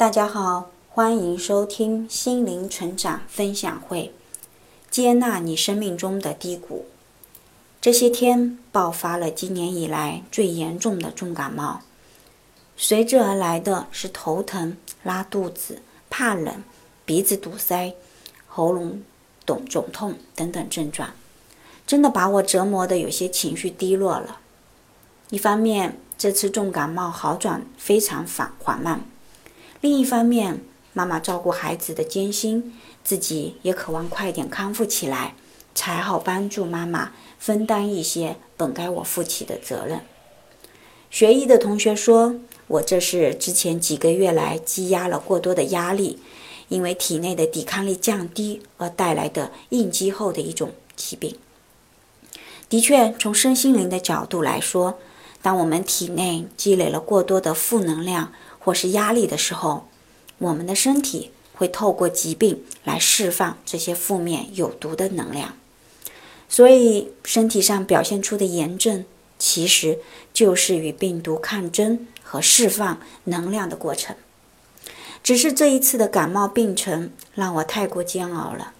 大家好，欢迎收听心灵成长分享会。接纳你生命中的低谷。这些天爆发了今年以来最严重的重感冒，随之而来的是头疼、拉肚子、怕冷、鼻子堵塞、喉咙肿肿痛等等症状，真的把我折磨的有些情绪低落了。一方面，这次重感冒好转非常缓缓慢。另一方面，妈妈照顾孩子的艰辛，自己也渴望快点康复起来，才好帮助妈妈分担一些本该我负起的责任。学医的同学说，我这是之前几个月来积压了过多的压力，因为体内的抵抗力降低而带来的应激后的一种疾病。的确，从身心灵的角度来说，当我们体内积累了过多的负能量，或是压力的时候，我们的身体会透过疾病来释放这些负面有毒的能量，所以身体上表现出的炎症，其实就是与病毒抗争和释放能量的过程。只是这一次的感冒病程让我太过煎熬了，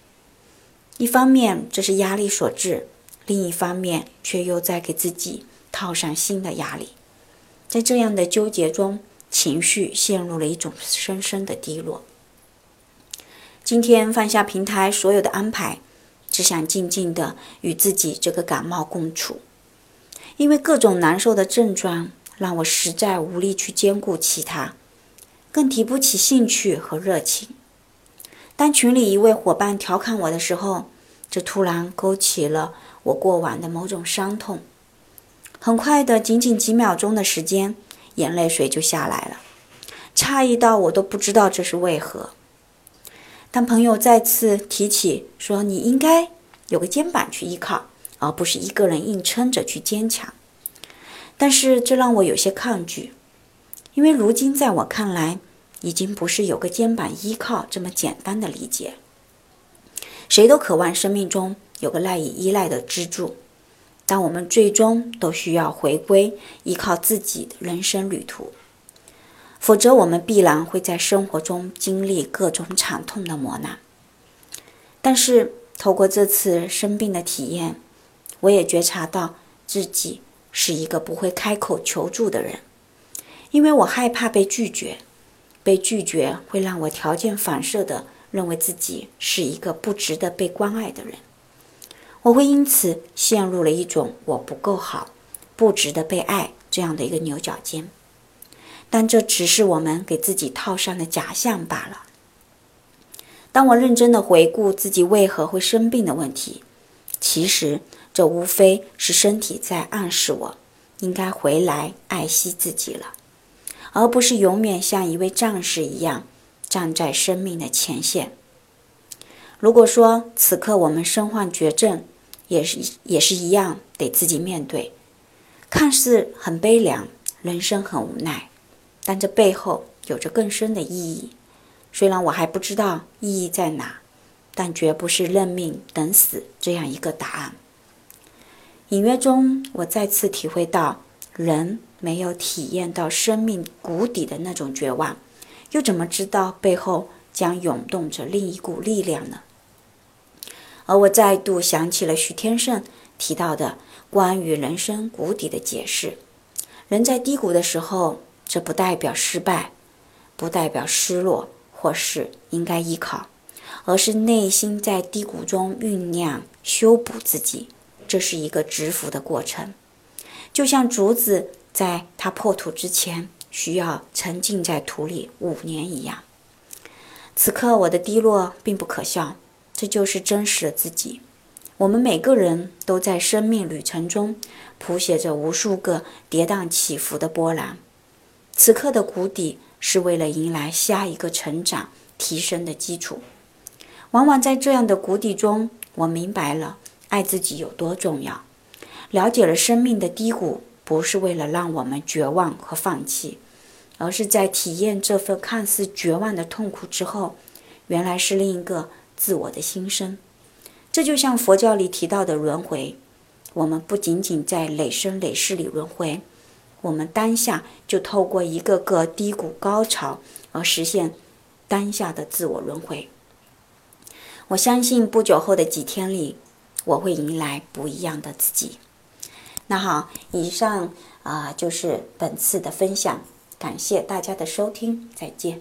一方面这是压力所致，另一方面却又在给自己套上新的压力，在这样的纠结中。情绪陷入了一种深深的低落。今天放下平台所有的安排，只想静静的与自己这个感冒共处。因为各种难受的症状让我实在无力去兼顾其他，更提不起兴趣和热情。当群里一位伙伴调侃我的时候，这突然勾起了我过往的某种伤痛。很快的，仅仅几秒钟的时间。眼泪水就下来了，诧异到我都不知道这是为何。当朋友再次提起说你应该有个肩膀去依靠，而不是一个人硬撑着去坚强，但是这让我有些抗拒，因为如今在我看来，已经不是有个肩膀依靠这么简单的理解。谁都渴望生命中有个赖以依赖的支柱。但我们最终都需要回归依靠自己的人生旅途，否则我们必然会在生活中经历各种惨痛的磨难。但是透过这次生病的体验，我也觉察到自己是一个不会开口求助的人，因为我害怕被拒绝，被拒绝会让我条件反射的认为自己是一个不值得被关爱的人。我会因此陷入了一种我不够好、不值得被爱这样的一个牛角尖，但这只是我们给自己套上的假象罢了。当我认真的回顾自己为何会生病的问题，其实这无非是身体在暗示我应该回来爱惜自己了，而不是永远像一位战士一样站在生命的前线。如果说此刻我们身患绝症，也是也是一样得自己面对，看似很悲凉，人生很无奈，但这背后有着更深的意义。虽然我还不知道意义在哪，但绝不是认命等死这样一个答案。隐约中，我再次体会到，人没有体验到生命谷底的那种绝望，又怎么知道背后将涌动着另一股力量呢？而我再度想起了许天胜提到的关于人生谷底的解释：人在低谷的时候，这不代表失败，不代表失落，或是应该依靠，而是内心在低谷中酝酿修补自己，这是一个蛰伏的过程，就像竹子在它破土之前需要沉浸在土里五年一样。此刻我的低落并不可笑。这就是真实的自己。我们每个人都在生命旅程中谱写着无数个跌宕起伏的波澜。此刻的谷底是为了迎来下一个成长提升的基础。往往在这样的谷底中，我明白了爱自己有多重要，了解了生命的低谷不是为了让我们绝望和放弃，而是在体验这份看似绝望的痛苦之后，原来是另一个。自我的心声，这就像佛教里提到的轮回。我们不仅仅在累生累世里轮回，我们当下就透过一个个低谷高潮而实现当下的自我轮回。我相信不久后的几天里，我会迎来不一样的自己。那好，以上啊就是本次的分享，感谢大家的收听，再见。